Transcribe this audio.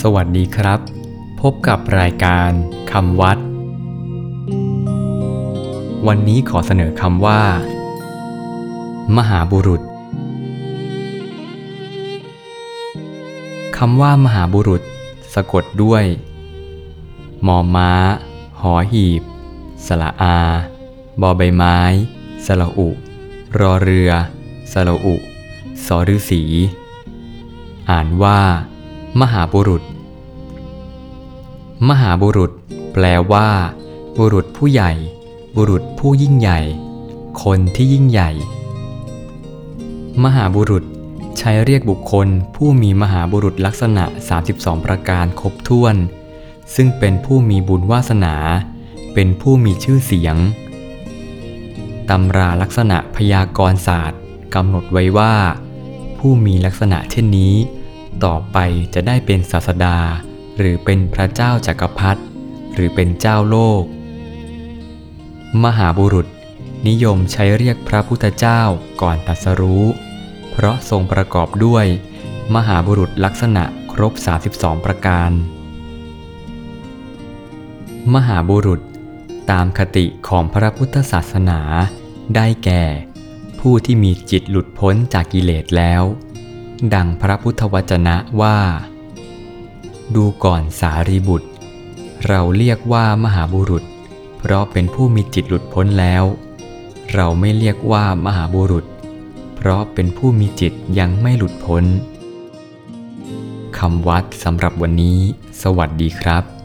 สวัสดีครับ พบกับรายการคำวัด วันนี้ขอเสนอคำว่า มหาบุรุษคำว่ามหาบุรุษ สะกดด้วย มอม้า หอหีบสระอา บอใบไม้สระอุ รอเรือสระอุ สอฤษี อ่านว่า มหาบุรุษ มหาบุรุษ แปลว่า บุรุษผู้ใหญ่ บุรุษผู้ยิ่งใหญ่ คนที่ยิ่งใหญ่ มหาบุรุษใช้เรียกบุคคลผู้มีมหาบุรุษลักษณะ 32 ประการครบถ้วน ซึ่งเป็นผู้มีบุญวาสนา เป็นผู้มีชื่อเสียงตำราลักษณะพยากรณศาสตร์กำหนดไว้ว่า ผู้มีลักษณะเช่นนี้ ต่อไปจะได้เป็นศาสดา หรือเป็นพระเจ้าจักรพรรดิหรือเป็นเจ้าโลก มหาบุรุษนิยมใช้เรียกพระพุทธเจ้าก่อนตัสรู้ เพราะทรงประกอบด้วย มหาบุรุษลักษณะครบ 32 ประการ มหาบุรุษตามคติของพระพุทธศาสนา ได้แก่ ผู้ที่มีจิตหลุดพ้นจากกิเลสแล้ว ดังพระพุทธวจนะว่า ดูก่อนสารีบุตร เราเรียกว่ามหาบุรุษ เพราะเป็นผู้มีจิตหลุดพ้นแล้ว เราไม่เรียกว่ามหาบุรุษ เพราะเป็นผู้มีจิตยังไม่หลุดพ้นคำวัดสำหรับวันนี้ สวัสดีครับ